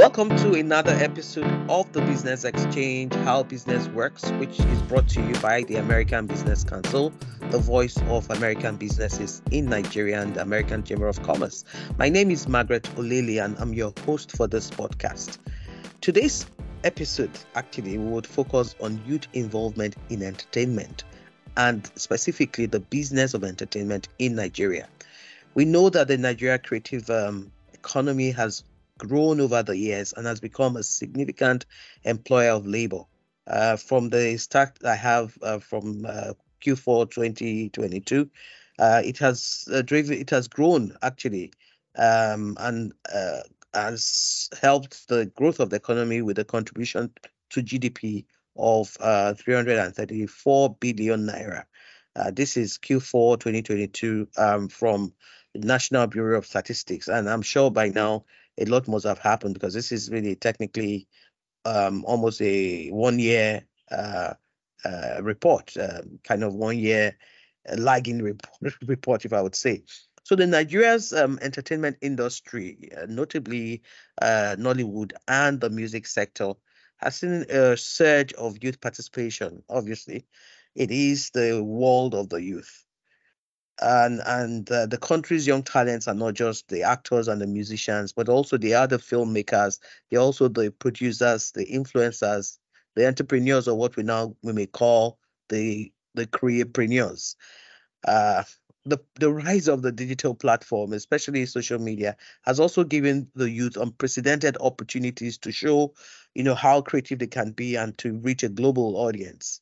Welcome to another episode of the Business Exchange How Business Works, which is brought to you by the American Business Council, the voice of American businesses in Nigeria and the American Chamber of Commerce. My name is Margaret Olele, and I'm your host for this podcast. Today's episode, actually, we would focus on youth involvement in entertainment and specifically the business of entertainment in Nigeria. We know that the Nigeria creative um, economy has grown over the years and has become a significant employer of labor. Uh, from the start I have uh, from uh, Q4 2022, uh, it has uh, driven, it has grown actually, um, and uh, has helped the growth of the economy with a contribution to GDP of 334 billion naira. this is Q4 2022 um, from National Bureau of Statistics, and I'm sure by now a lot must have happened because this is really technically um, almost a one year uh, uh, report, um, kind of one year uh, lagging report, report, if I would say. So the Nigeria's um, entertainment industry, uh, notably uh, Nollywood and the music sector, has seen a surge of youth participation. Obviously, it is the world of the youth and and uh, the country's young talents are not just the actors and the musicians, but also the other filmmakers. They're also the producers, the influencers, the entrepreneurs, or what we now we may call the the createpreneurs. Uh, the the rise of the digital platform, especially social media, has also given the youth unprecedented opportunities to show, you know, how creative they can be and to reach a global audience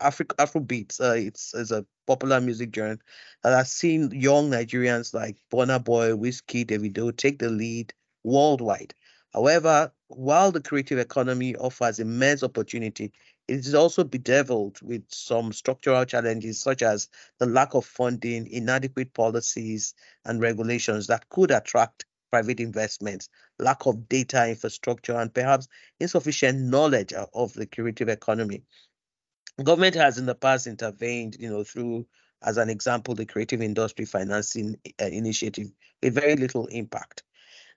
Afro Afrobeats. Uh, it's, it's a popular music genre that has seen young Nigerians like Burna Boy, Wizkid, Davido take the lead worldwide. However, while the creative economy offers immense opportunity, it is also bedeviled with some structural challenges such as the lack of funding, inadequate policies and regulations that could attract private investments, lack of data infrastructure, and perhaps insufficient knowledge of the creative economy government has in the past intervened, you know, through, as an example, the Creative Industry Financing uh, Initiative with very little impact.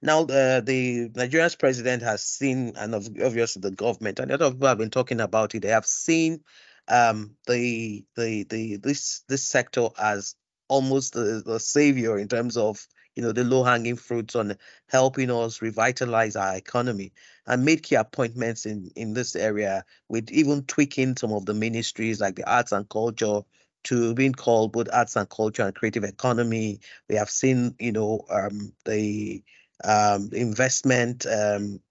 Now, the, the Nigeria's president has seen, and obviously the government, and a lot of people have been talking about it. They have seen um, the the the this this sector as almost the, the savior in terms of you know, the low hanging fruits on helping us revitalize our economy and made key appointments in, in this area with even tweaking some of the ministries like the arts and culture to being called both arts and culture and creative economy. We have seen, you know, um, the um, investment, um,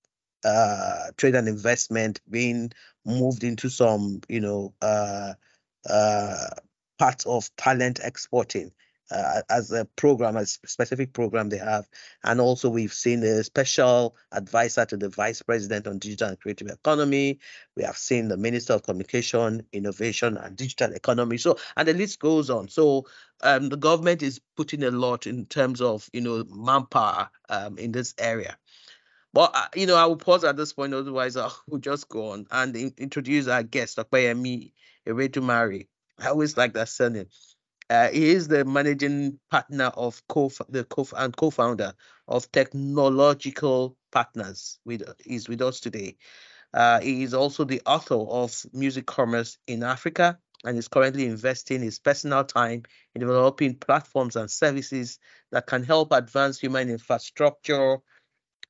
uh, trade and investment being moved into some, you know, uh, uh, part of talent exporting uh, as a program, a specific program they have. And also, we've seen a special advisor to the vice president on digital and creative economy. We have seen the minister of communication, innovation, and digital economy. So, and the list goes on. So, um, the government is putting a lot in terms of you know manpower um, in this area. But uh, you know, I will pause at this point, otherwise I will just go on and in- introduce our guest, Dr. Yemi Iredumare. I always like that surname. Uh, he is the managing partner of co the co and co-founder of Technolawgical Partners. With is with us today. Uh, he is also the author of Music Commerce in Africa and is currently investing his personal time in developing platforms and services that can help advance human infrastructure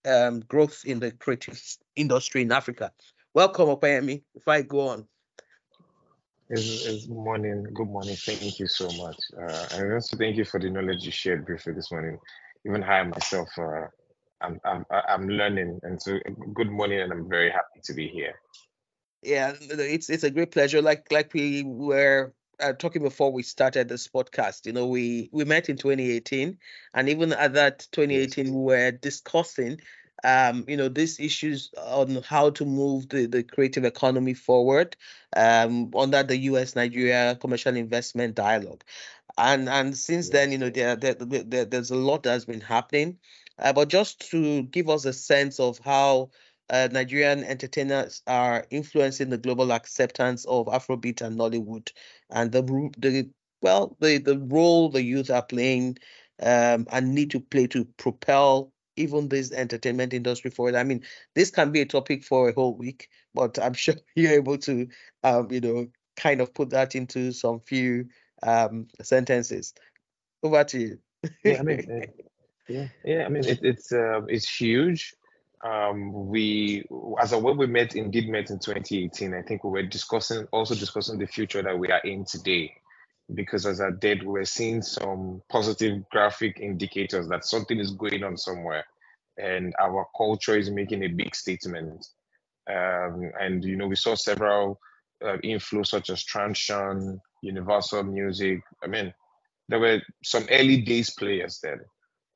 um, growth in the creative industry in Africa. Welcome, Opeyemi. If I go on. It's, it's morning. Good morning. Thank you so much. Uh, and also thank you for the knowledge you shared briefly this morning. Even I myself, uh, I'm, I'm, I'm learning. And so good morning, and I'm very happy to be here. Yeah, it's it's a great pleasure. Like like we were uh, talking before we started this podcast, you know, we we met in 2018, and even at that 2018, we were discussing um, you know, these issues on how to move the, the creative economy forward um, under the U.S. Nigeria commercial investment dialogue. And and since then, you know, there, there, there there's a lot that's been happening. Uh, but just to give us a sense of how uh, Nigerian entertainers are influencing the global acceptance of Afrobeat and Nollywood, and the the well the the role the youth are playing um, and need to play to propel even this entertainment industry for forward? I mean, this can be a topic for a whole week, but I'm sure you're able to, um, you know, kind of put that into some few um, sentences. Over to you. yeah, I mean, uh, yeah, yeah. I mean, it, it's uh, it's huge. Um, we, as a when we met, indeed met in 2018. I think we were discussing, also discussing the future that we are in today because as I did, we're seeing some positive graphic indicators that something is going on somewhere, and our culture is making a big statement. Um, and you know, we saw several uh, inflows such as Transsion, Universal Music. I mean, there were some early days players then,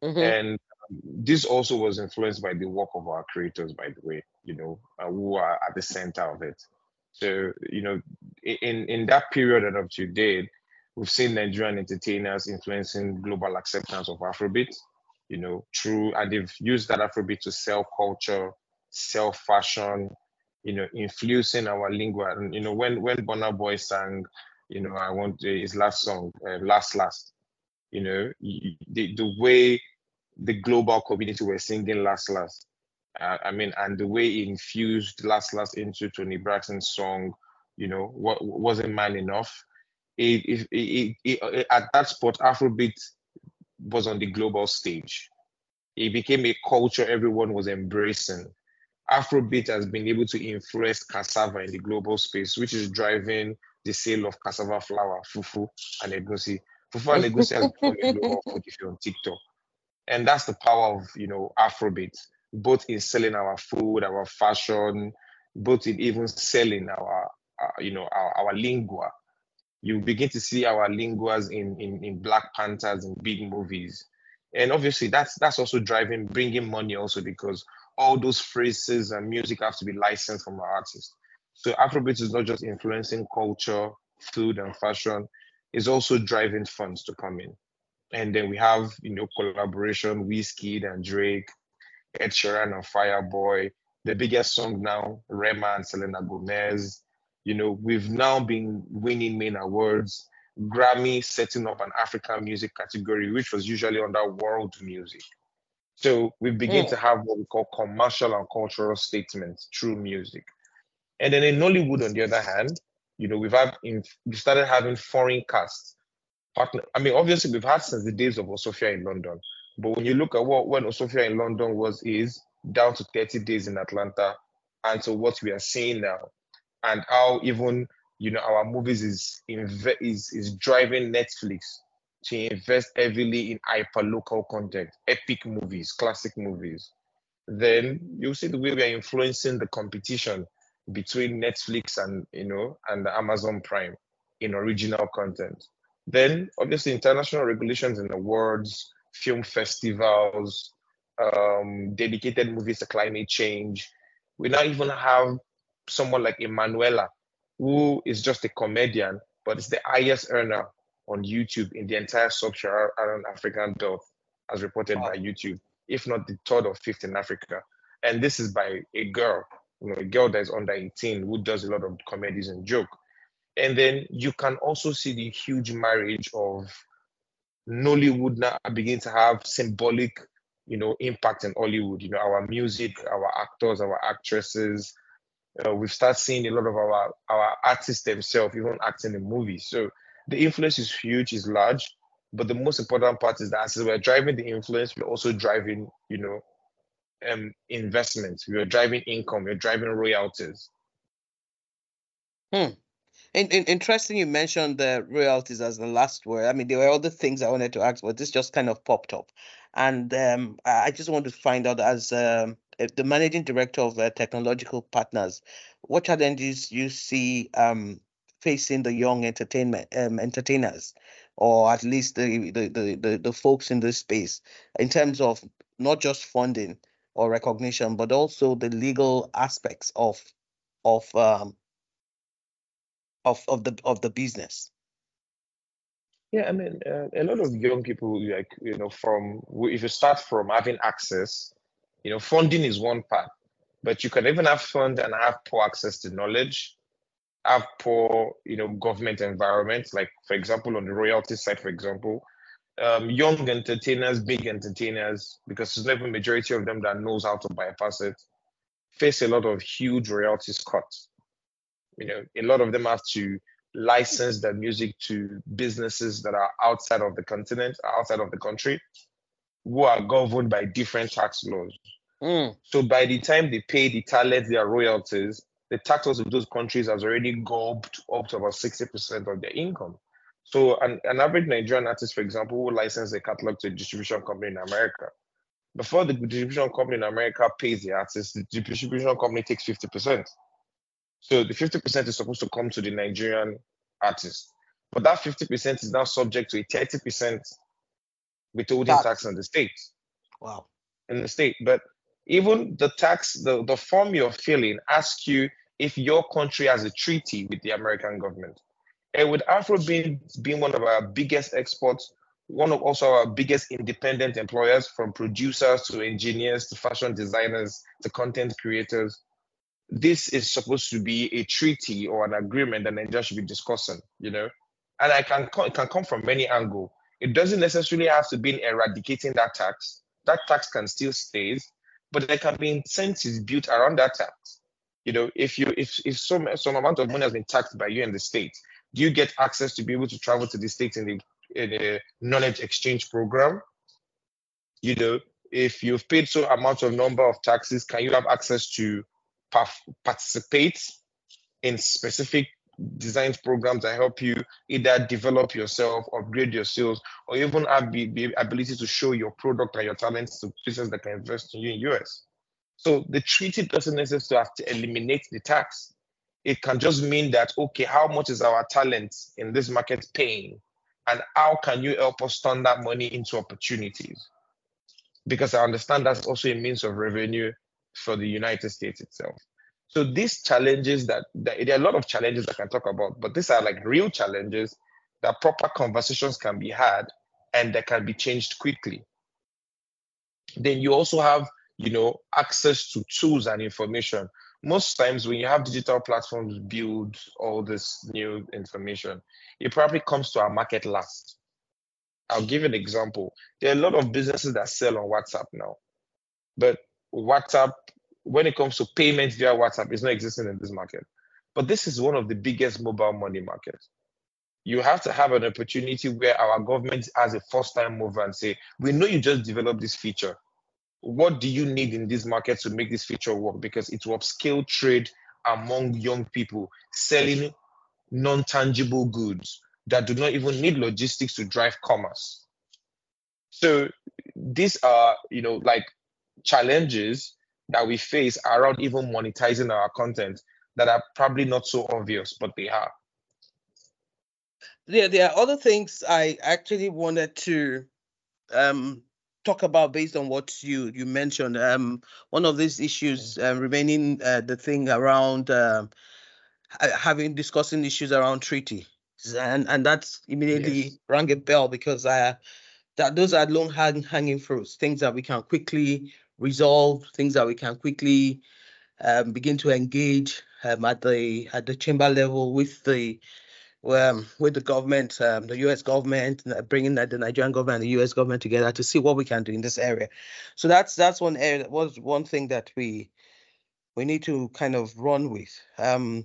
mm-hmm. and this also was influenced by the work of our creators, by the way. You know, uh, who are at the center of it. So you know, in in that period and up to date, We've seen Nigerian entertainers influencing global acceptance of Afrobeat, you know, through, and they've used that Afrobeat to sell culture, sell fashion, you know, influencing our lingua. And, you know, when, when Burna Boy sang, you know, I want his last song, uh, Last Last, you know, the, the way the global community were singing Last Last, uh, I mean, and the way he infused Last Last into Toni Braxton's song, you know, what wasn't man enough it, it, it, at that spot, Afrobeat was on the global stage. It became a culture everyone was embracing. Afrobeat has been able to influence cassava in the global space, which is driving the sale of cassava flour, fufu, and egusi. Fufu and egusi has become a global food if you're on TikTok. And that's the power of you know Afrobeat, both in selling our food, our fashion, both in even selling our uh, you know our, our lingua you begin to see our linguas in, in, in Black Panthers and big movies. And obviously that's that's also driving, bringing money also because all those phrases and music have to be licensed from our artists. So Afrobeat is not just influencing culture, food and fashion, it's also driving funds to come in. And then we have, you know, collaboration, Wizkid and Drake, Ed Sheeran and Fireboy, the biggest song now, Rema and Selena Gomez, you know, we've now been winning main awards. Grammy setting up an African music category, which was usually under world music. So we begin mm. to have what we call commercial and cultural statements through music. And then in Nollywood, on the other hand, you know, we've had in, we started having foreign casts. Partner, I mean, obviously we've had since the days of Osuofia in London. But when you look at what when Osuofia in London was is down to 30 days in Atlanta, and so what we are seeing now and how even you know our movies is inve- is is driving Netflix to invest heavily in hyper local content, epic movies, classic movies. Then you see the way we are influencing the competition between Netflix and you know and Amazon Prime in original content. Then obviously international regulations and awards, film festivals, um, dedicated movies to climate change. We now even have someone like Emmanuella, who is just a comedian, but is the highest earner on YouTube in the entire sub-Saharan African belt, as reported wow. by YouTube, if not the third or fifth in Africa. And this is by a girl, you know, a girl that is under 18 who does a lot of comedies and joke. And then you can also see the huge marriage of Nollywood now begin to have symbolic, you know, impact in Hollywood. You know, our music, our actors, our actresses, uh, we've started seeing a lot of our our artists themselves even acting in movies. So the influence is huge, is large, but the most important part is that as we're driving the influence, we're also driving, you know, um, investments. We're driving income. We're driving royalties. Hmm. In, in, interesting, you mentioned the royalties as the last word. I mean, there were other things I wanted to ask, but this just kind of popped up, and um, I just want to find out as um, the managing director of uh, Technolawgical partners, what challenges you see um, facing the young entertainment um, entertainers, or at least the, the, the the the folks in this space, in terms of not just funding or recognition, but also the legal aspects of of um, of of the of the business. Yeah, I mean, uh, a lot of young people, like you know, from if you start from having access you know, funding is one part, but you can even have fund and have poor access to knowledge, have poor, you know, government environment. Like, for example, on the royalty side, for example, um, young entertainers, big entertainers, because there's never a majority of them that knows how to bypass it, face a lot of huge royalties cuts. You know, a lot of them have to license their music to businesses that are outside of the continent, outside of the country, who are governed by different tax laws. Mm. So by the time they pay the talent their royalties, the taxes of those countries has already gulped up to about 60% of their income. So an, an average Nigerian artist, for example, will license a catalog to a distribution company in America. Before the distribution company in America pays the artist, the distribution company takes 50%. So the 50% is supposed to come to the Nigerian artist. But that 50% is now subject to a 30% withholding tax. tax in the state. Wow. In the state. But even the tax, the, the form you're filling asks you if your country has a treaty with the American government. And with Afro being, being one of our biggest exports, one of also our biggest independent employers, from producers to engineers to fashion designers to content creators, this is supposed to be a treaty or an agreement that Nigeria should be discussing, you know? And I can it can come from many angles. It doesn't necessarily have to be in eradicating that tax. That tax can still stay, but there can be incentives built around that tax. You know, if you if if some some amount of money has been taxed by you in the state, do you get access to be able to travel to the states in the, in the knowledge exchange program? You know, if you've paid so amount of number of taxes, can you have access to participate in specific design programs that help you either develop yourself, upgrade your skills, or even have the, the ability to show your product and your talents to places that can invest in you in the US. So the treaty doesn't necessarily have to eliminate the tax. It can just mean that, okay, how much is our talent in this market paying? And how can you help us turn that money into opportunities? Because I understand that's also a means of revenue for the United States itself. So these challenges that, that there are a lot of challenges I can talk about, but these are like real challenges that proper conversations can be had and that can be changed quickly. Then you also have, you know, access to tools and information. Most times when you have digital platforms build all this new information, it probably comes to our market last. I'll give an example. There are a lot of businesses that sell on WhatsApp now, but WhatsApp, when it comes to payments via WhatsApp, it's not existing in this market. But this is one of the biggest mobile money markets. You have to have an opportunity where our government has a first time mover and say, We know you just developed this feature. What do you need in this market to make this feature work? Because it will upscale trade among young people selling non tangible goods that do not even need logistics to drive commerce. So these are, you know, like challenges that we face around even monetizing our content that are probably not so obvious, but they are. Yeah, there are other things I actually wanted to um, talk about based on what you you mentioned. Um, one of these issues uh, remaining uh, the thing around um, having discussing issues around treaty, and and that's immediately yes. rang a bell because uh, that those are long hanging fruits, things that we can quickly resolve, things that we can quickly um, begin to engage um, at the at the chamber level with the um, with the government, um, the U.S. government, bringing the Nigerian government and the U.S. government together to see what we can do in this area. So that's that's one area. That was one thing that we we need to kind of run with. Um,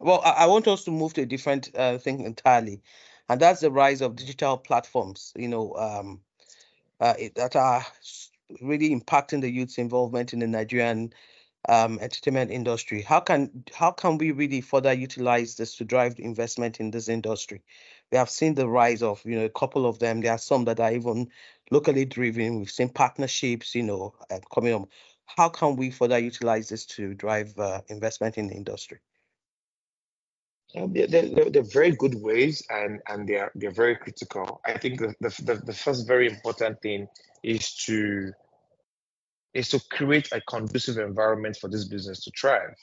well, I, I, want us to move to a different uh, thing entirely, and that's the rise of digital platforms. You know, um, uh, it, that are really impacting the youth's involvement in the Nigerian um, entertainment industry. How can how can we really further utilize this to drive investment in this industry? We have seen the rise of you know a couple of them. There are some that are even locally driven. We've seen partnerships, you know, coming up. How can we further utilize this to drive uh, investment in the industry? Um, they're, they're, they're, very good ways and, and they're, they're very critical. I think the, the, the first very important thing is to is to create a conducive environment for this business to thrive.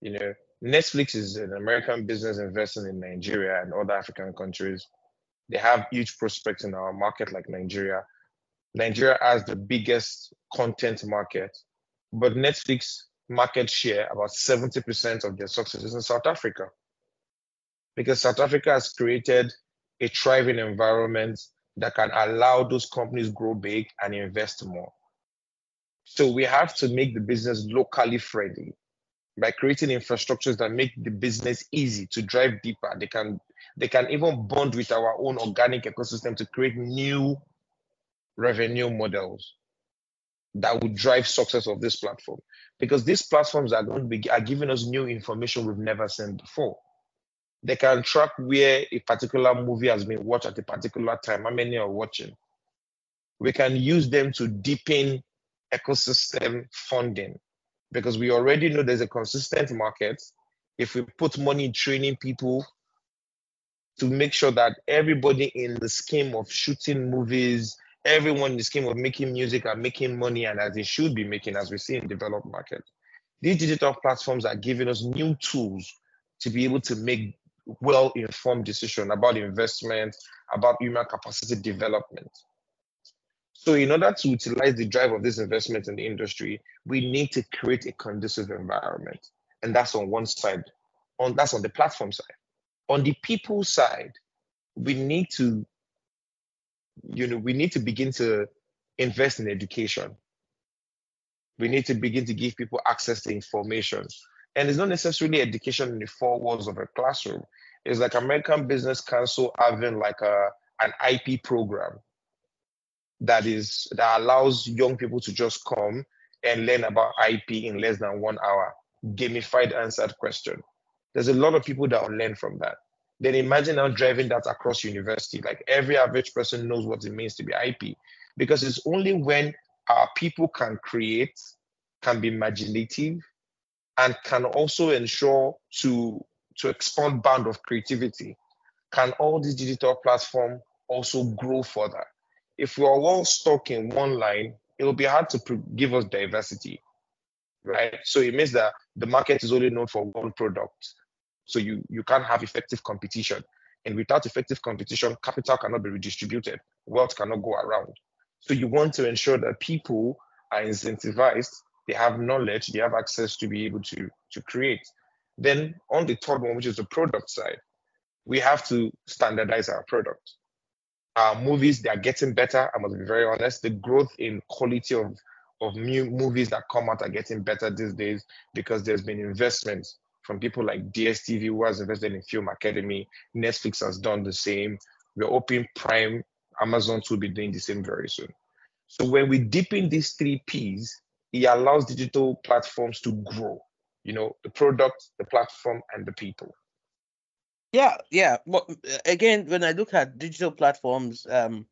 You know, Netflix is an American business investing in Nigeria and other African countries. They have huge prospects in our market like Nigeria. Nigeria has the biggest content market, but Netflix market share, about 70% of their success is in South Africa because South Africa has created a thriving environment that can allow those companies grow big and invest more. So we have to make the business locally friendly by creating infrastructures that make the business easy to drive deeper. They can they can even bond with our own organic ecosystem to create new revenue models that would drive success of this platform. Because these platforms are going to be are giving us new information we've never seen before. They can track where a particular movie has been watched at a particular time, how many are watching. We can use them to deepen ecosystem funding because we already know there's a consistent market. If we put money in training people to make sure that everybody in the scheme of shooting movies, everyone in the scheme of making music are making money and as they should be making, as we see in developed markets. These digital platforms are giving us new tools to be able to make well-informed decision about investment, about human capacity development. So in order to utilize the drive of this investment in the industry, we need to create a conducive environment. And that's on one side. On that's on the platform side. On the people side, we need to, you know, we need to begin to invest in education. We need to begin to give people access to information. And it's not necessarily education in the four walls of a classroom. It's like American Business Council having like a an IP program that is that allows young people to just come and learn about IP in less than one hour. Gamified answered question. There's a lot of people that will learn from that. Then imagine now driving that across university. Like every average person knows what it means to be IP, because it's only when our people can create, can be imaginative, and can also ensure to to expand band of creativity, can all these digital platform also grow further? if we are all stuck in one line, it'll be hard to give us diversity, right? So it means that the market is only known for one product. So you, you can't have effective competition. And without effective competition, capital cannot be redistributed, wealth cannot go around. So you want to ensure that people are incentivized, they have knowledge, they have access to be able to, to create. Then on the third one, which is the product side, we have to standardize our product uh, movies they are getting better. I must be very honest. The growth in quality of of new movies that come out are getting better these days because there's been investments from people like DSTV who has invested in Film Academy. Netflix has done the same. We're opening Prime. Amazon will be doing the same very soon. So when we deepen these three P's, it allows digital platforms to grow. You know, the product, the platform, and the people. Yeah, yeah. Again, when I look at digital platforms, um,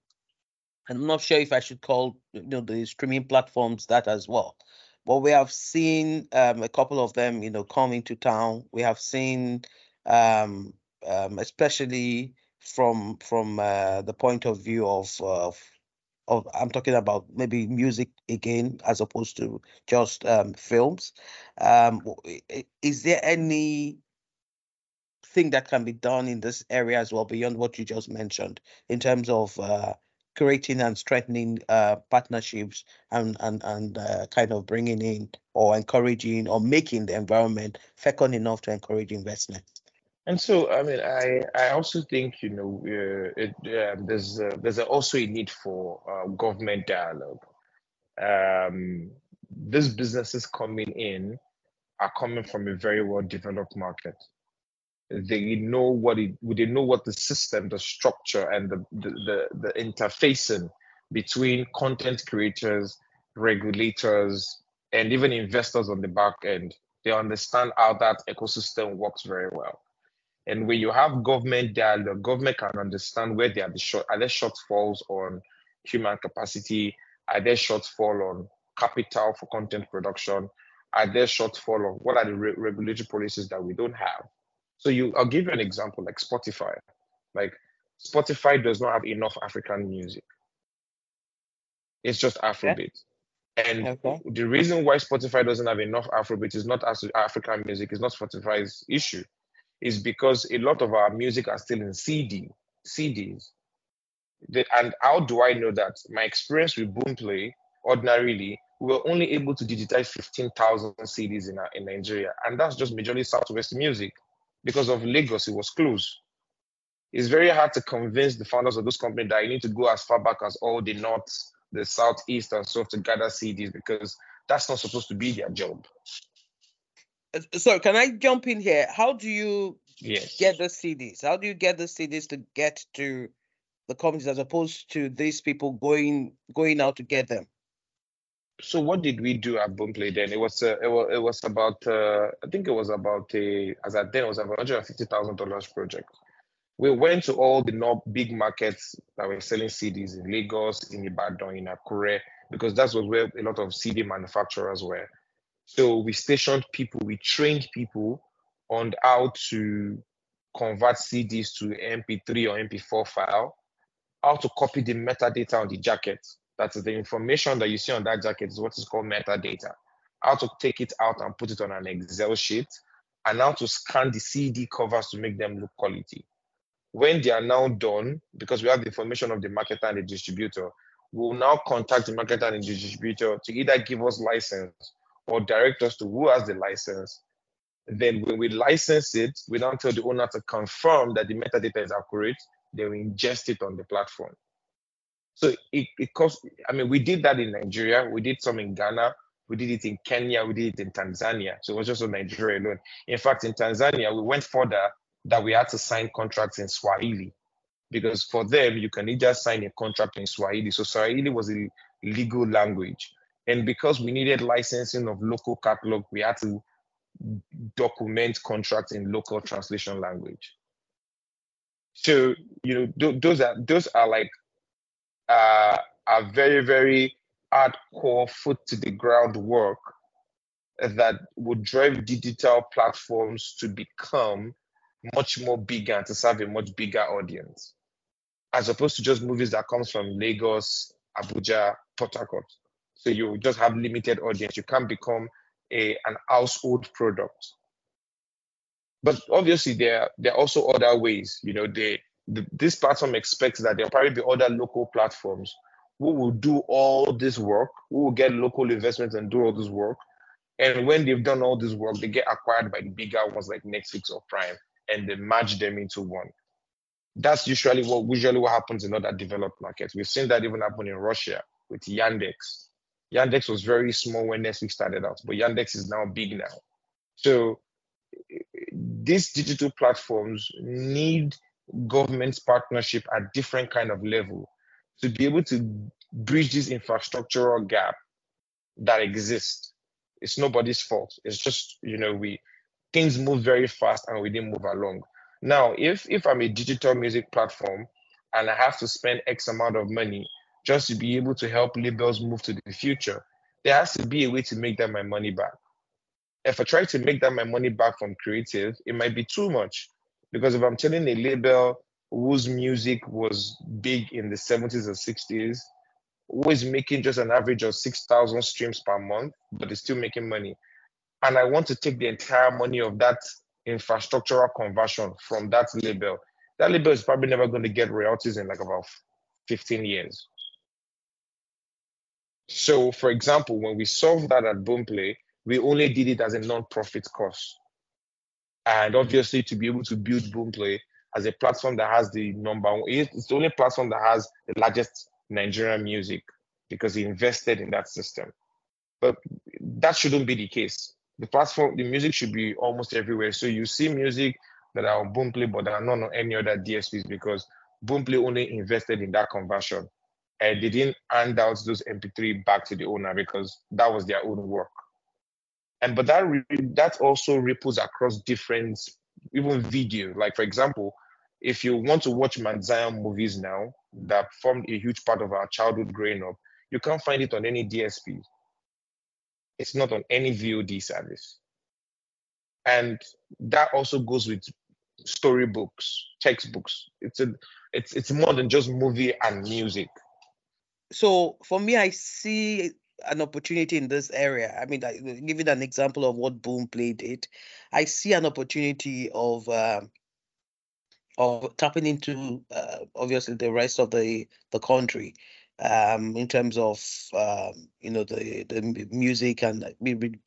I'm not sure if I should call you know the streaming platforms that as well. But we have seen um, a couple of them, you know, come into town. We have seen, um, um, especially from from uh, the point of view of, of of I'm talking about maybe music again as opposed to just um, films. Um, is there any thing that can be done in this area as well beyond what you just mentioned in terms of uh, creating and strengthening uh, partnerships and and and uh, kind of bringing in or encouraging or making the environment fecund enough to encourage investment. And so, I mean, I I also think you know uh, it, um, there's there's also a need for uh, government dialogue. Um, these businesses coming in are coming from a very well developed market. They know what it they know what the system the structure and the the, the, the interfacing between content creators regulators and even investors on the back end. They understand how that ecosystem works very well and when you have government dialogue government can understand where there are the short are there shortfalls on human capacity are there shortfall on capital for content production are there shortfall of what are the re- regulatory policies that we don't have so you, I'll give you an example, like Spotify. Like Spotify does not have enough African music. It's just Afrobeat. Okay. And okay. the reason why Spotify doesn't have enough Afrobeat is not as African music, is not Spotify's issue. Is because a lot of our music are still in CD, CDs. and how do I know that? My experience with Boomplay, ordinarily, we were only able to digitize 15,000 CDs in, in Nigeria. And that's just majorly Southwest music because of Lagos, it was closed. it's very hard to convince the founders of those companies that you need to go as far back as all the north, the southeast, and so to gather CDs because that's not supposed to be their job. So can I jump in here? How do you yes. get the CDs? How do you get the CDs to get to the companies as opposed to these people going going out to get them? So what did we do at Boomplay then? It was uh, it was it was about uh, I think it was about a as at then it was about hundred and fifty thousand dollars project. We went to all the not big markets that were selling CDs in Lagos, in Ibadan, in Akure, because that was where a lot of CD manufacturers were. So we stationed people, we trained people on how to convert CDs to MP3 or MP4 file, how to copy the metadata on the jacket. That is the information that you see on that jacket is what is called metadata. How to take it out and put it on an Excel sheet, and how to scan the CD covers to make them look quality. When they are now done, because we have the information of the marketer and the distributor, we'll now contact the marketer and the distributor to either give us license or direct us to who has the license. Then when we license it, we now tell the owner to confirm that the metadata is accurate, then we ingest it on the platform. So it, it costs, I mean, we did that in Nigeria, we did some in Ghana, we did it in Kenya, we did it in Tanzania. So it was just on Nigeria alone. In fact, in Tanzania, we went further that we had to sign contracts in Swahili because for them, you can either sign a contract in Swahili. So Swahili was a legal language. And because we needed licensing of local catalog, we had to document contracts in local translation language. So you know th- those are those are like uh, are very very hardcore foot to the ground work that would drive digital platforms to become much more bigger and to serve a much bigger audience, as opposed to just movies that comes from Lagos, Abuja, Port Harcourt. So you just have limited audience. You can't become a an household product. But obviously, there there are also other ways. You know, they the, this platform expects that there'll probably be other local platforms who will do all this work, who will get local investments and do all this work. And when they've done all this work, they get acquired by the bigger ones like Netflix or Prime, and they merge them into one. That's usually what usually what happens in other developed markets. We've seen that even happen in Russia with Yandex. Yandex was very small when Netflix started out, but Yandex is now big now. So these digital platforms need government's partnership at different kind of level to be able to bridge this infrastructural gap that exists. It's nobody's fault. It's just, you know, we things move very fast and we didn't move along. Now, if if I'm a digital music platform and I have to spend X amount of money just to be able to help labels move to the future, there has to be a way to make that my money back. If I try to make that my money back from creative, it might be too much. Because if I'm telling a label whose music was big in the 70s and 60s, who is making just an average of 6,000 streams per month, but is still making money, and I want to take the entire money of that infrastructural conversion from that label, that label is probably never going to get royalties in like about 15 years. So, for example, when we solved that at Boomplay, we only did it as a non-profit cost. And obviously, to be able to build Boomplay as a platform that has the number one, it's the only platform that has the largest Nigerian music because he invested in that system. But that shouldn't be the case. The platform, the music should be almost everywhere. So you see music that are on Boomplay, but that are not on any other DSPs because Boomplay only invested in that conversion and they didn't hand out those MP3 back to the owner because that was their own work. And but that that also ripples across different, even video. Like for example, if you want to watch Mount movies now that formed a huge part of our childhood growing up, you can't find it on any DSP. It's not on any VOD service. And that also goes with storybooks, textbooks. It's a it's it's more than just movie and music so for me, I see an opportunity in this area. I mean, I, give it an example of what Boomplay did. I see an opportunity of uh, of tapping into uh, obviously the rest of the the country um, in terms of um, you know the the music and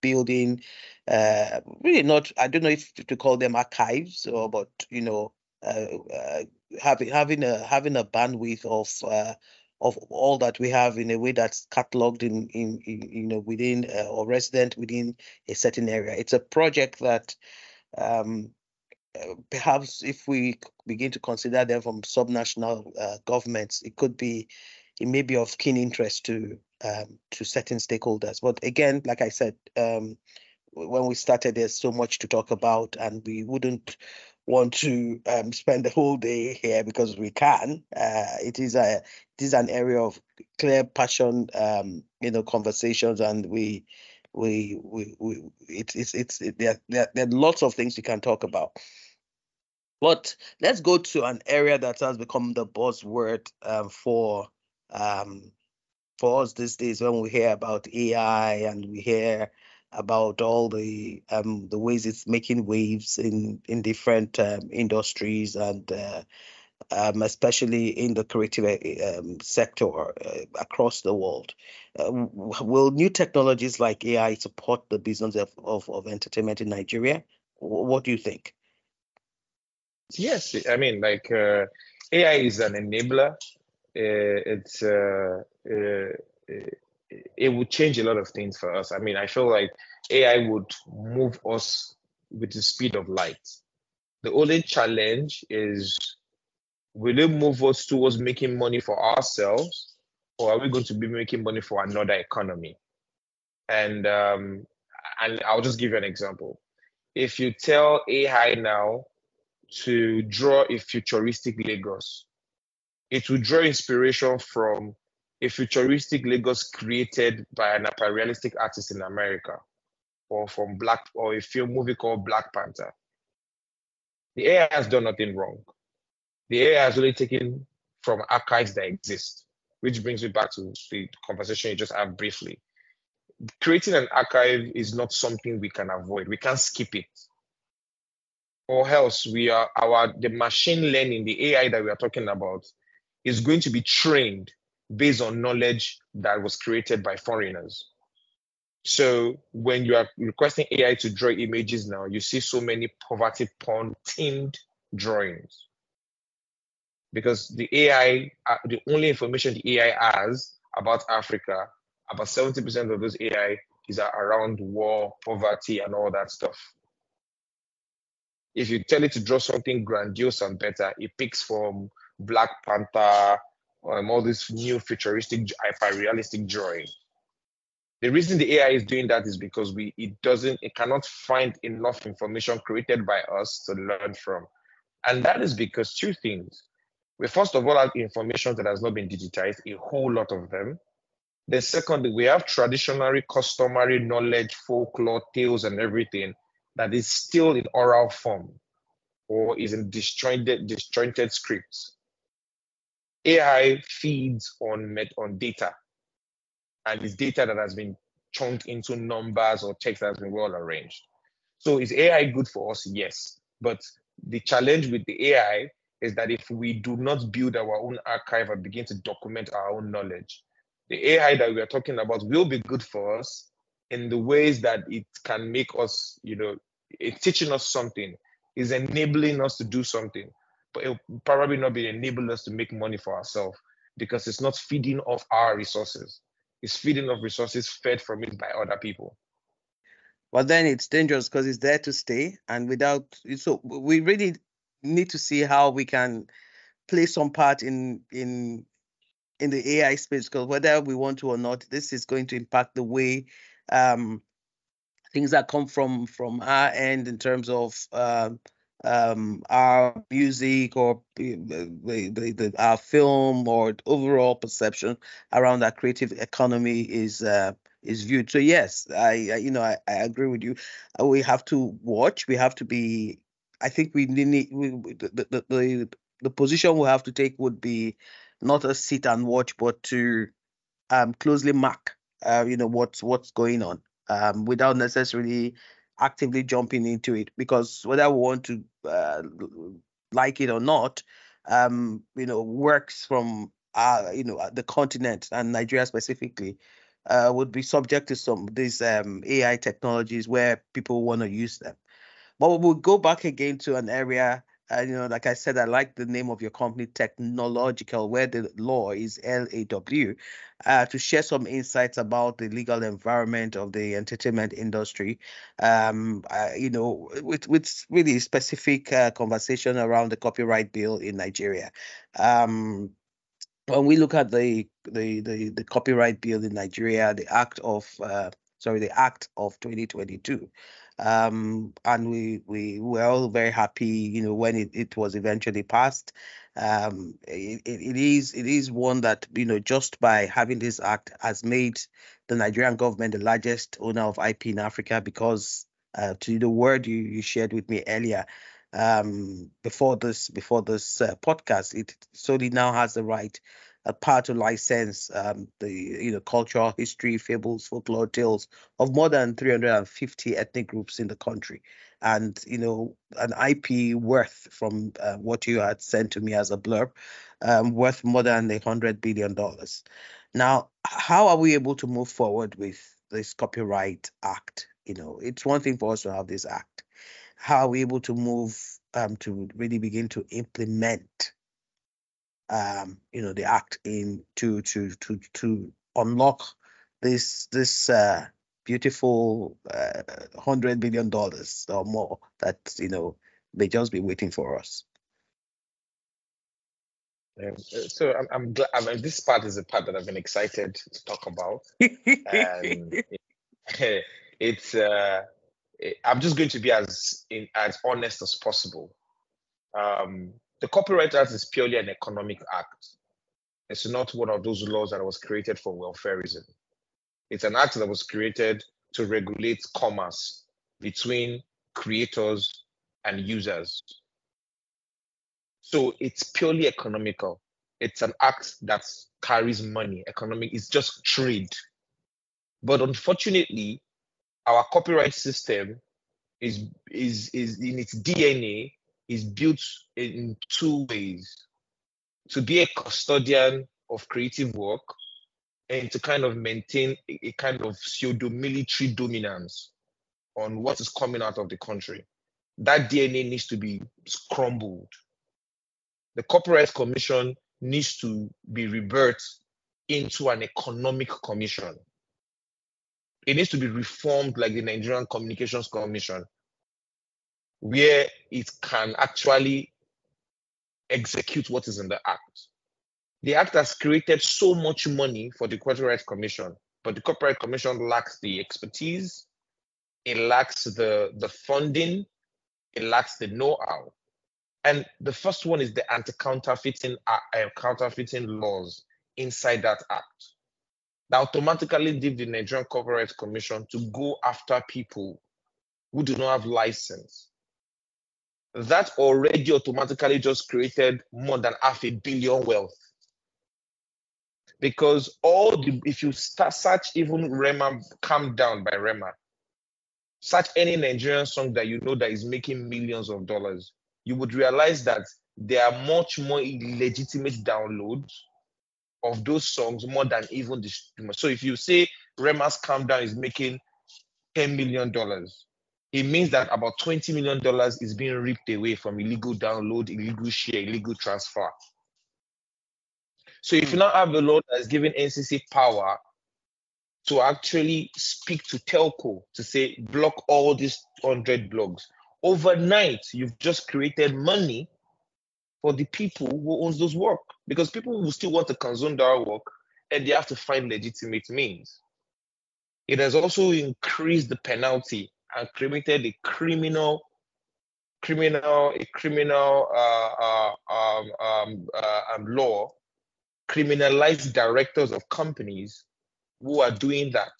building. Uh, really not. I don't know if to call them archives or, but you know, uh, uh, having having a having a bandwidth of uh, of all that we have in a way that's cataloged in in, in you know within uh, or resident within a certain area. It's a project that um, perhaps if we begin to consider them from subnational uh, governments, it could be it may be of keen interest to um, to certain stakeholders. But again, like I said, um, when we started, there's so much to talk about, and we wouldn't want to um, spend the whole day here because we can. Uh, it is a it is an area of clear passion, um, you know, conversations, and we we we, we it's it's it's it, there, there there are lots of things we can talk about. But let's go to an area that has become the buzzword um, for um, for us these days when we hear about AI and we hear about all the um, the ways it's making waves in in different um, industries and uh, um, especially in the creative uh, um, sector uh, across the world. Uh, will new technologies like AI support the business of, of, of entertainment in Nigeria? What do you think? Yes, I mean, like uh, AI is an enabler. Uh, it's it would change a lot of things for us. I mean, I feel like AI would move us with the speed of light. The only challenge is will it move us towards making money for ourselves or are we going to be making money for another economy? And um, and I'll just give you an example. If you tell AI now to draw a futuristic Lagos, it will draw inspiration from a futuristic Lagos created by an hyperrealistic artist in America, or from Black, or a film movie called Black Panther. The AI has done nothing wrong. The AI has only taken from archives that exist, which brings me back to the conversation you just had briefly. Creating an archive is not something we can avoid. We can't skip it. Or else we are our the machine learning, the AI that we are talking about, is going to be trained based on knowledge that was created by foreigners. So when you are requesting AI to draw images now, you see so many poverty porn themed drawings. Because the AI, uh, the only information the AI has about Africa, about 70% of those AI is around war, poverty, and all that stuff. If you tell it to draw something grandiose and better, it picks from Black Panther, um, all this new futuristic, hyper-realistic drawing. The reason the AI is doing that is because we it doesn't it cannot find enough information created by us to learn from, and that is because two things. We first of all have information that has not been digitized, a whole lot of them. The second, we have traditionally customary knowledge, folklore, tales, and everything that is still in oral form or is in disjointed, disjointed scripts. AI feeds on met on data, and it's data that has been chunked into numbers or text that has been well arranged. So is AI good for us? Yes, but the challenge with the AI is that if we do not build our own archive and begin to document our own knowledge, the AI that we are talking about will be good for us in the ways that it can make us, you know, it's teaching us something, is enabling us to do something but it will probably not be enabling us to make money for ourselves because it's not feeding off our resources. It's feeding off resources fed from it by other people. Well, then it's dangerous because it's there to stay, and without so we really need to see how we can play some part in in in the AI space because whether we want to or not, this is going to impact the way um, things that come from from our end in terms of um, um, our music or the, the, the, our film or overall perception around our creative economy is uh, is viewed. So yes, I, I you know I, I, agree with you. Uh, we have to watch. We have to be. I think we need we, the, the the the position we have to take would be not a sit and watch, but to um, closely mark. Uh, you know what's what's going on um, without necessarily actively jumping into it because whether we want to uh, like it or not, um, you know, works from uh, you know the continent and Nigeria specifically uh, would be subject to some of these um, AI technologies where people want to use them. But we'll go back again to an area you know, like I said, I like the name of your company, Technolawgical, where the law is L A W, uh, to share some insights about the legal environment of the entertainment industry. Um, uh, you know, with with really specific uh, conversation around the copyright bill in Nigeria. Um, when we look at the the the, the copyright bill in Nigeria, the Act of uh, sorry, the Act of 2022 um, and we we were all very happy, you know, when it, it was eventually passed. Um, it, it is it is one that you know just by having this act has made the Nigerian government the largest owner of IP in Africa because uh, to the word you, you shared with me earlier um, before this before this uh, podcast, it solely now has the right a part to license um, the you know cultural history, fables, folklore tales of more than 350 ethnic groups in the country, and you know an IP worth from uh, what you had sent to me as a blurb, um, worth more than a hundred billion dollars. Now, how are we able to move forward with this copyright act? You know, it's one thing for us to have this act. How are we able to move um, to really begin to implement um, you know, the act in to to to to unlock this this uh, beautiful uh, hundred billion dollars or more that you know may just be waiting for us. Um, so I'm, I'm glad. I mean, this part is a part that I've been excited to talk about. and it's. Uh, I'm just going to be as in, as honest as possible. Um, the Copyright Act is purely an economic act. It's not one of those laws that was created for welfareism. It's an act that was created to regulate commerce between creators and users. So it's purely economical. It's an act that carries money. Economic, it's just trade. But unfortunately, our copyright system is is is in its DNA is built in two ways to be a custodian of creative work and to kind of maintain a, kind of pseudo military dominance on what is coming out of the country. That DNA needs to be crumbled. The Copyright Commission needs to be rebirthed into an economic commission. It needs to be reformed like the Nigerian Communications Commission, where it can actually execute what is in the act. The act has created so much money for the Copyright Commission, but the Copyright Commission lacks the expertise, it lacks the, the funding, it lacks the know-how. And the first one is the anti-counterfeiting uh, counterfeiting laws inside that act. That automatically leave the Nigerian Copyright Commission to go after people who do not have license, that already automatically just created more than half a billion wealth. Because all the, if you start search even Rema, Calm Down by Rema, search any Nigerian song that you know that is making millions of dollars, you would realize that there are much more illegitimate downloads of those songs more than even the so if you say Rema's Calm Down is making $10 million, it means that about $20 million is being ripped away from illegal download, illegal share, illegal transfer. So if you hmm. now have a law that is giving NCC power to actually speak to telco to say block all these 100 blogs, overnight you've just created money for the people who owns those work because people will still want to consume their work and they have to find legitimate means. It has also increased the penalty and created a criminal criminal a criminal uh, uh, um, um, uh, um, law criminalize directors of companies who are doing that.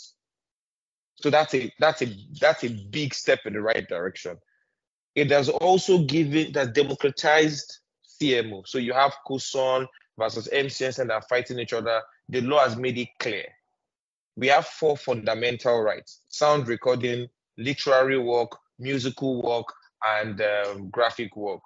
So that's a that's a that's a big step in the right direction. It has also given that democratized cmo so you have COSON versus mcn and are fighting each other. The law has made it clear. We have four fundamental rights. Sound recording literary work, musical work, and um, graphic work.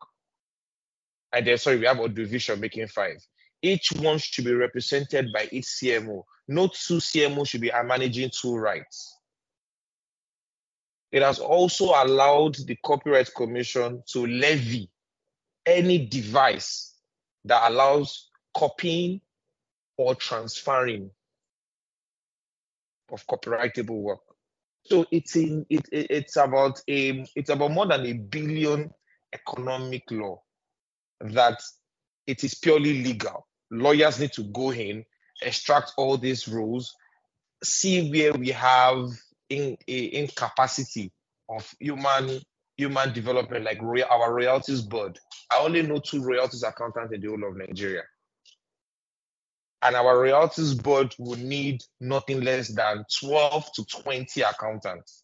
And then, sorry, we have audiovisual making five. Each one should be represented by each CMO. No two CMO should be managing two rights. It has also allowed the Copyright Commission to levy any device that allows copying or transferring of copyrightable work. So it's in it, it, it's about a it's about more than a billion economic law that it is purely legal. Lawyers need to go in, extract all these rules, see where we have in, incapacity of human human development, like our royalties board. I only know two royalties accountants in the whole of Nigeria. And our royalties board will need nothing less than 12 to 20 accountants.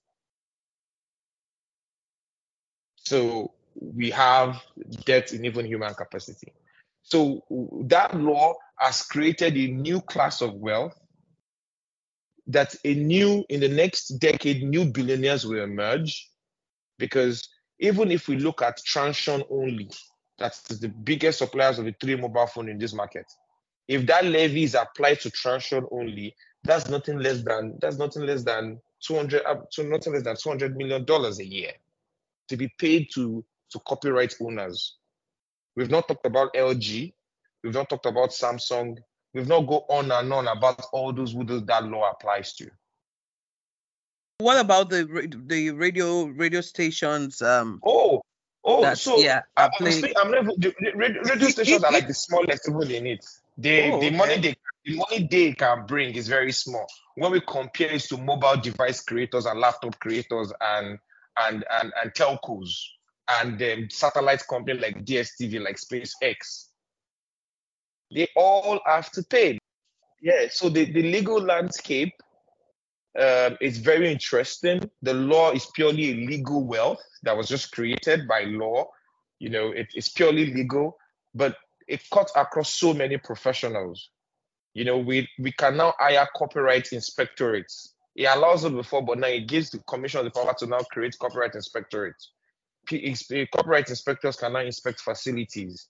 So we have debt in even human capacity. So that law has created a new class of wealth that a new in the next decade new billionaires will emerge because even if we look at Transsion only that's the biggest suppliers of the three mobile phone in this market if that levy is applied to Transsion only that's nothing less than that's nothing less than 200 up to nothing less than 200 million dollars a year to be paid to to copyright owners we've not talked about LG we've not talked about Samsung We've not go on and on about all those who that law applies to. What about the the radio radio stations? Um, oh, oh, so yeah, I, am saying, I'm not, the radio stations are like the smallest even in it. They, oh, the okay. money they the money they can bring is very small when we compare it to mobile device creators and laptop creators and and and, and telcos and um, satellite companies like DSTV, like SpaceX they all have to pay. Yeah, so the, the legal landscape um, is very interesting. The law is purely a legal wealth that was just created by law. You know, it, it's purely legal, but it cuts across so many professionals. You know, we, we can now hire copyright inspectorates. It allows it before, but now it gives the commission the power to now create copyright inspectorates. Eh, copyright inspectors can now inspect facilities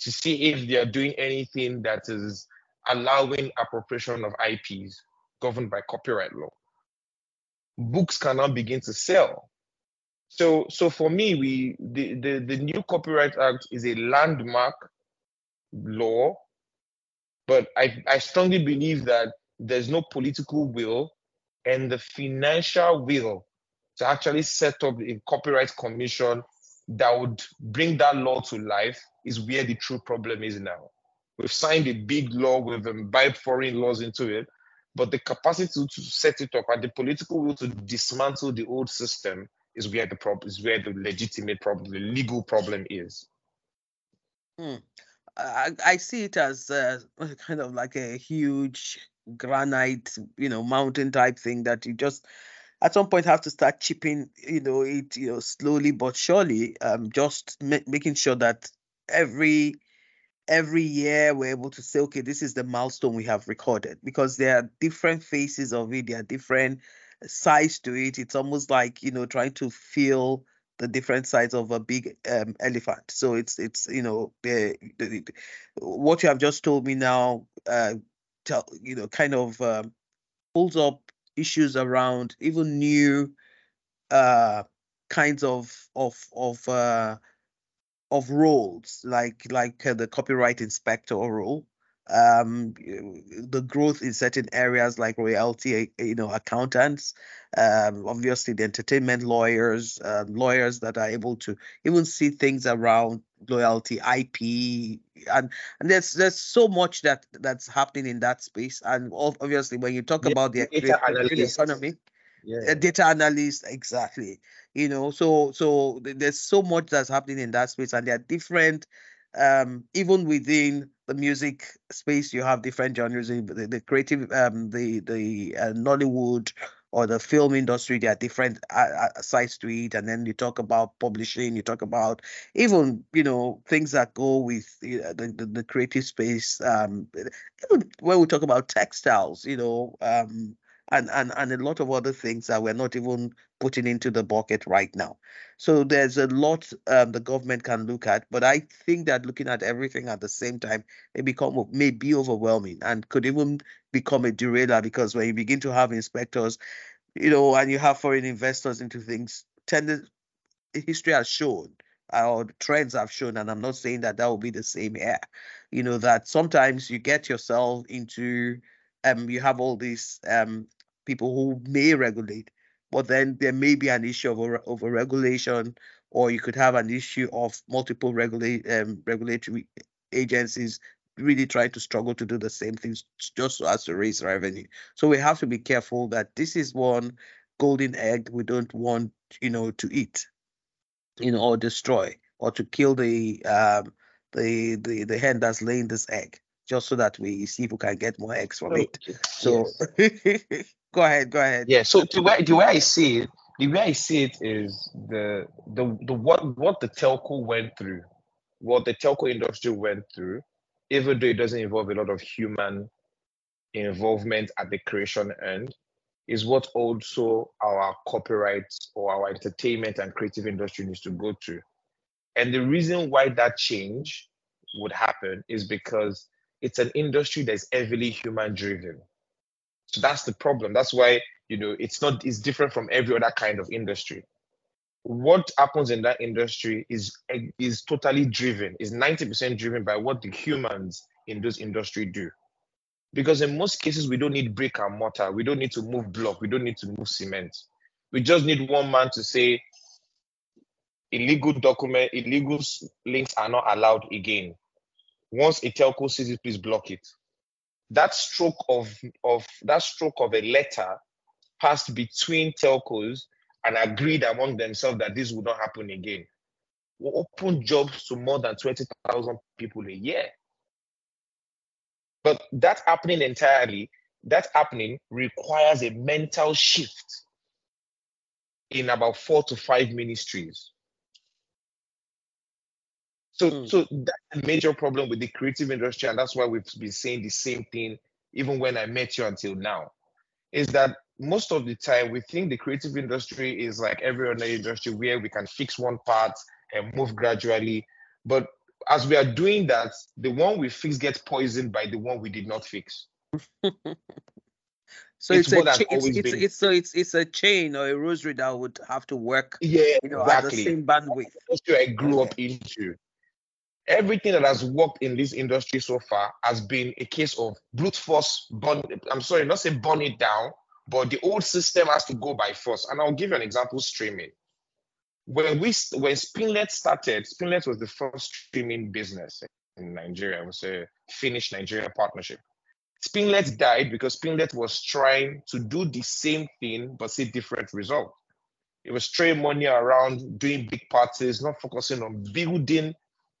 to see if they are doing anything that is allowing appropriation of IPs governed by copyright law. Books cannot begin to sell. So, so for me, we the, the, the new Copyright Act is a landmark law, but I, I strongly believe that there's no political will and the financial will to actually set up a copyright commission that would bring that law to life is where the true problem is now. We've signed a big law, we've imbibed foreign laws into it, but the capacity to set it up and the political will to dismantle the old system is where the problem is where the legitimate problem, the legal problem is. Hmm. I, I, see it as uh, kind of like a huge granite, you know, mountain type thing that you just at some point have to start chipping, you know, it, you know, slowly but surely, um, just ma- making sure that every every year we're able to say, okay, this is the milestone we have recorded because there are different phases of it, there are different sides to it. It's almost like you know trying to feel the different sides of a big um, elephant. So it's it's you know the, what you have just told me now, uh, tell, you know, kind of um, pulls up issues around even new uh kinds of of of uh of roles like like uh, the copyright inspector role um the growth in certain areas like royalty you know accountants um obviously the entertainment lawyers uh, lawyers that are able to even see things around loyalty ip and and there's there's so much that that's happening in that space and obviously when you talk yeah, about the economy yeah. data analyst exactly you know so so there's so much that's happening in that space and there are different um even within the music space you have different genres the, the creative um the the uh, nollywood or the film industry there are different uh, uh, sides to it. And then you talk about publishing you talk about even you know things that go with the, the, the creative space um even when we talk about textiles you know um and, and, and a lot of other things that we're not even putting into the bucket right now. So there's a lot um, the government can look at, but I think that looking at everything at the same time may become may be overwhelming and could even become a derailer because when you begin to have inspectors, you know, and you have foreign investors into things, tended history has shown our trends have shown, and I'm not saying that that will be the same here. You know that sometimes you get yourself into, um, you have all these um people who may regulate, but then there may be an issue of over, regulation, or you could have an issue of multiple regulate um, regulatory agencies really trying to struggle to do the same things just so as to raise revenue. So we have to be careful that this is one golden egg we don't want, you know, to eat, you know, or destroy, or to kill the um the the the hen that's laying this egg, just so that we see if we can get more eggs from it. So yes. go ahead, go ahead. Yeah. So the way the way I see it, the way I see it is the the the what what the telco went through, what the telco industry went through, even though it doesn't involve a lot of human involvement at the creation end, is what also our copyright or our entertainment and creative industry needs to go through. And the reason why that change would happen is because it's an industry that's heavily human driven. So that's the problem. That's why, you know, it's not, it's different from every other kind of industry. What happens in that industry is is totally driven, is 90% driven by what the humans in those industry do. Because in most cases, we don't need brick and mortar. We don't need to move block. We don't need to move cement. We just need one man to say, illegal document, illegal links are not allowed again. Once a telco sees it, please block it. That stroke of, of that stroke of a letter passed between telcos and agreed among themselves that this would not happen again. Will open jobs to more than 20,000 people a year. But that happening entirely, that happening requires a mental shift in about four to five ministries. So, mm. so that's a major problem with the creative industry, and that's why we've been saying the same thing even when I met you until now. Is that most of the time we think the creative industry is like every other industry where we can fix one part and move gradually. But as we are doing that, the one we fix gets poisoned by the one we did not fix. so it's, it's a cha- it's, it's, it's, so it's it's a chain or a rosary that would have to work yeah you know exactly. at the same bandwidth. That's what I grew up into. Everything that has worked in this industry so far has been a case of brute force burn. I'm sorry, not say burn it down, but the old system has to go by force. And I'll give you an example: streaming when we when Spinlet started, Spinlet was the first streaming business in Nigeria. It was a finnish nigeria partnership. Spinlet died because Spinlet was trying to do the same thing but see different results. It was throwing money around, doing big parties, not focusing on building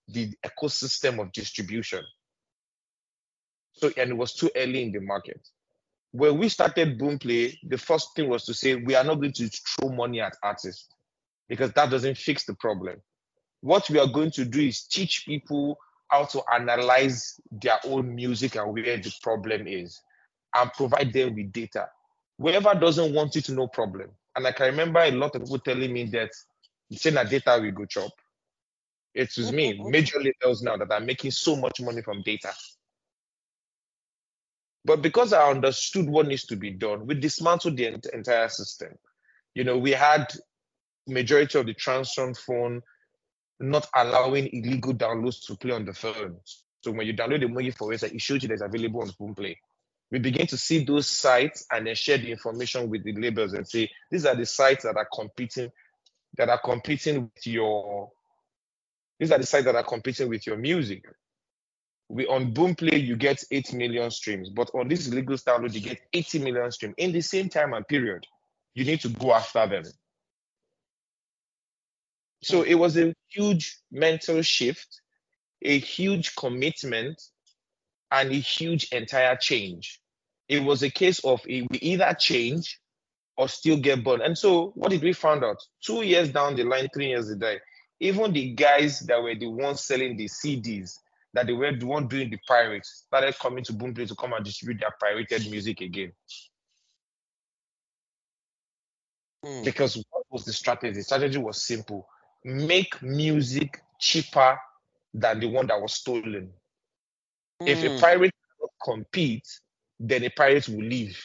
the ecosystem of distribution. So, and it was too early in the market. When we started Boomplay, the first thing was to say we are not going to throw money at artists because that doesn't fix the problem. What we are going to do is teach people how to analyze their own music and where the problem is and provide them with data. Whoever doesn't want it, no problem. And I can remember a lot of people telling me that saying that data will go chop. It was me, major labels now that are making so much money from data. But because I understood what needs to be done, we dismantled the entire system. You know, we had majority of the Transsion phone not allowing illegal downloads to play on the phone. So when you download the movie for it, it shows you that it's available on Boomplay. We begin to see those sites and then share the information with the labels and say these are the sites that are competing, that are competing with your. These are the sites that are competing with your music. We on Boomplay you get 8 million streams, but on this illegal download you get 80 million streams in the same time and period. You need to go after them. So it was a huge mental shift, a huge commitment, and a huge entire change. It was a case of we either change or still get burned. And so what did we find out? Two years down the line, three years a day, even the guys that were the ones selling the CDs, that they were the one doing the pirates, started coming to Boomplay to come and distribute their pirated music again. Mm. Because what was the strategy? The strategy was simple make music cheaper than the one that was stolen. Mm. If a hmm. pirate cannot compete, then a pirate will leave.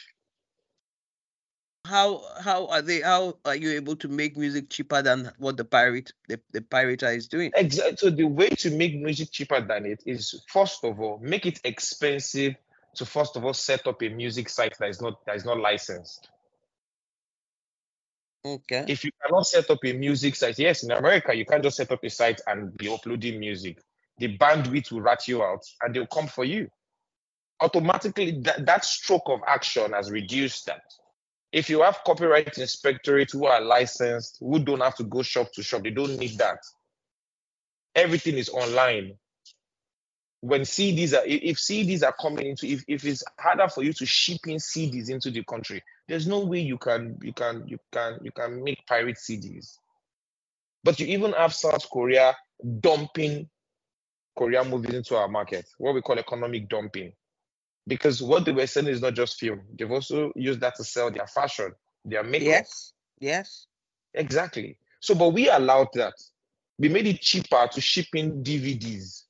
How how are they how are you able to make music cheaper than what the pirate the, the pirater is doing? Exactly so the way to make music cheaper than it is first of all make it expensive to first of all set up a music site that is not that is not licensed. Okay. If you cannot set up a music site yes in america you can't just set up a site and be uploading music. The bandwidth will rat you out and they'll come for you. Automatically that, that stroke of action has reduced that if you have copyright inspectorate who are licensed, who don't have to go shop to shop, they don't need that. Everything is online. When CDs are, if CDs are coming into, if, if it's harder for you to ship in CDs into the country, there's no way you can you can you can you can make pirate CDs. But you even have South Korea dumping Korean movies into our market, what we call economic dumping because what they were selling is not just film. They've also used that to sell their fashion, their makeup. Yes. Yes. Exactly. So, but we allowed that. We made it cheaper to ship in DVDs.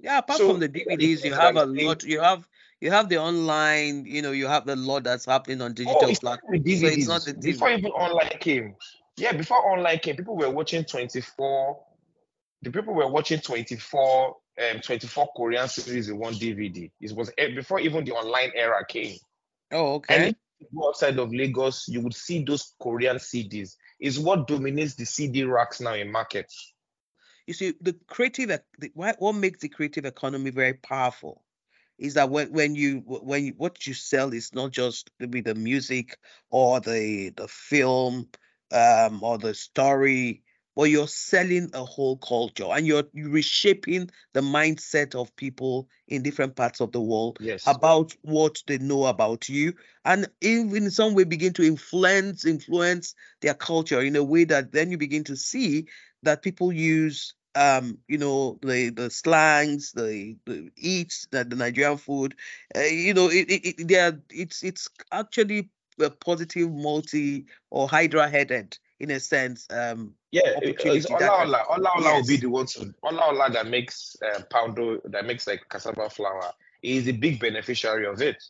Yeah, apart so, from the DVDs, you have a lot. You have you have the online. You know, you have the lot that's happening on oh, digital oh, platforms. So it's not the DVDs. Before even online came, yeah, before online came, people were watching 24. The people were watching 24 um, 24 Korean series in one DVD. It was before even the online era came. Oh, okay. And outside of Lagos, you would see those Korean CDs. Is what dominates the CD racks now in markets. You see, the creative, the, what makes the creative economy very powerful is that when, when you when you, what you sell is not just maybe the music or the the film um, or the story but you're selling a whole culture and you're reshaping the mindset of people in different parts of the world yes. about what they know about you and even in some way begin to influence influence their culture in a way that then you begin to see that people use um you know the the slangs the the eats the, the nigerian food uh, you know it, it, it they are it's it's actually a positive multi or hydra headed in a sense. Um, yeah, it's Ola Ola. Ola Ola yes. will be the one to Ola Ola that makes uh, poundo that makes like cassava flour. is a big beneficiary of it.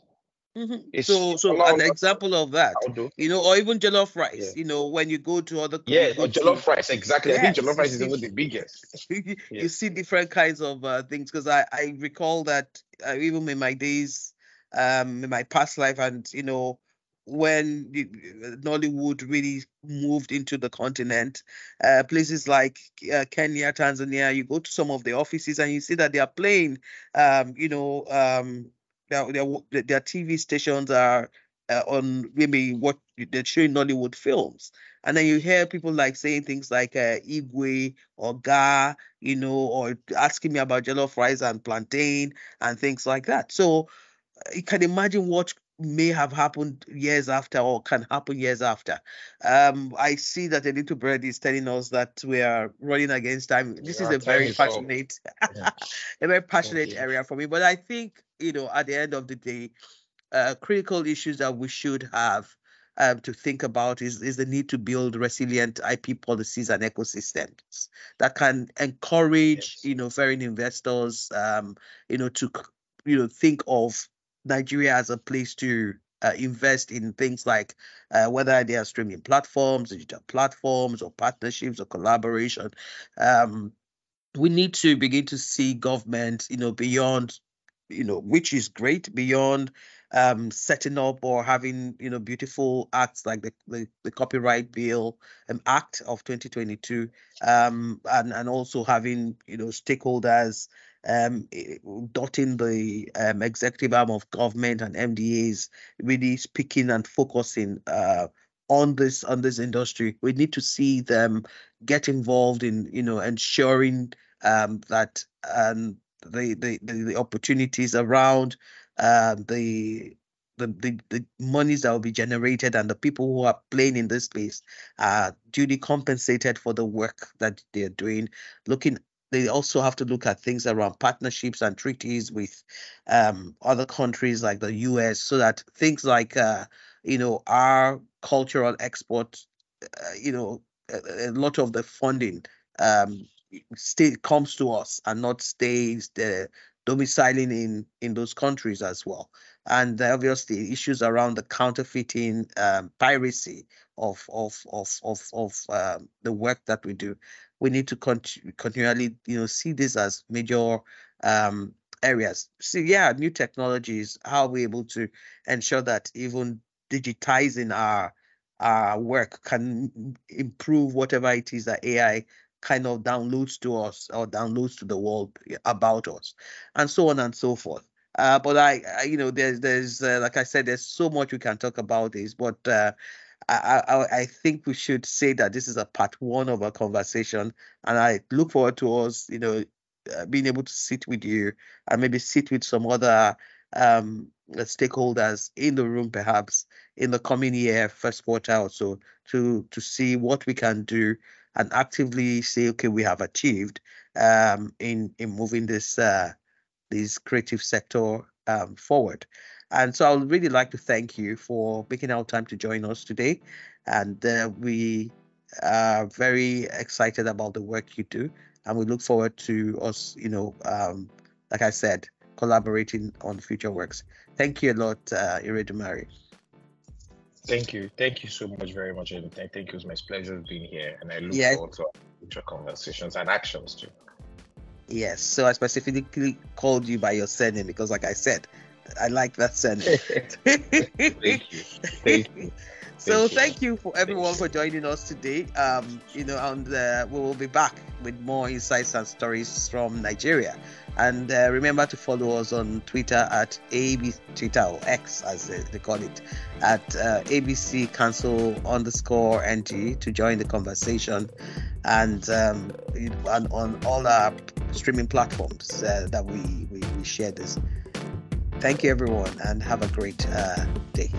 Mm-hmm. So, so an example of that, you know, or even jollof rice. Yeah. You know, when you go to other yeah, or jollof rice exactly. Yes. I think jollof rice is even the biggest. you yeah. see different kinds of uh, things because I I recall that uh, even in my days, um, in my past life, and you know, when Nollywood really moved into the continent. Uh, places like uh, Kenya, Tanzania, you go to some of the offices and you see that they are playing, um, you know, um, their, their, their TV stations are uh, on maybe what they're showing Nollywood films. And then you hear people like saying things like uh, Igwe or Ga, you know, or asking me about jollof rice and plantain and things like that. So you can imagine what may have happened years after or can happen years after. Um, I see that a little bird is telling us that we are running against time. This yeah, is a very passionate, yeah. a very passionate area for me. But I think you know, at the end of the day, uh, critical issues that we should have um, to think about is, is the need to build resilient IP policies and ecosystems that can encourage, yes. you know, foreign investors, um, you know, to you know think of Nigeria as a place to uh, invest in things like uh, whether they are streaming platforms, digital platforms, or partnerships or collaboration. Um, we need to begin to see government, you know, beyond, you know, which is great, beyond um, setting up or having, you know, beautiful acts like the the, the Copyright Bill um, Act of 2022, um, and and also having, you know, stakeholders um, dotting the um, executive arm of government and MDAs, really speaking and focusing uh, on this on this industry. We need to see them get involved in you know ensuring um, that um, the, the the opportunities around uh, the the, the, the monies that will be generated and the people who are playing in this space are duly compensated for the work that they're doing, looking they also have to look at things around partnerships and treaties with um, other countries like the US, so that things like uh, you know our cultural export, uh, you know, a, a, lot of the funding um, stay comes to us and not stays the domiciling in in those countries as well. And obviously issues around the counterfeiting um, piracy of of of of, of um, the work that we do we need to continually you know see this as major um, areas see yeah new technologies how are we able to ensure that even digitizing our our work can improve whatever it is that ai kind of downloads to us or downloads to the world about us and so on and so forth uh, but I, I, you know, there's, there's, uh, like I said, there's so much we can talk about this. But uh, I, I, I think we should say that this is a part one of our conversation, and I look forward to us, you know, uh, being able to sit with you and maybe sit with some other um, stakeholders in the room, perhaps in the coming year, first quarter or so, to to see what we can do and actively say, okay, we have achieved um, in in moving this uh, this creative sector um, forward. And so I would really like to thank you for making our time to join us today. And uh, we are very excited about the work you do. And we look forward to us, you know, um, like I said, collaborating on future works. Thank you a lot, uh, Iredumare. Thank you. Thank you so much, very much. And thank you. It's my pleasure being here. And I look yeah. forward to future conversations and actions too. Yes. So I specifically called you by your surname because, like I said, I like that sentence. thank you. Thank you. So thank you for everyone for joining us today. Um, you know, and uh, we will be back with more insights and stories from Nigeria. And uh, remember to follow us on Twitter at AB Twitter or X as they, they call it at uh, ABC Council underscore NG to join the conversation, and um, and on all our streaming platforms uh, that we, we we share this. Thank you everyone, and have a great uh, day.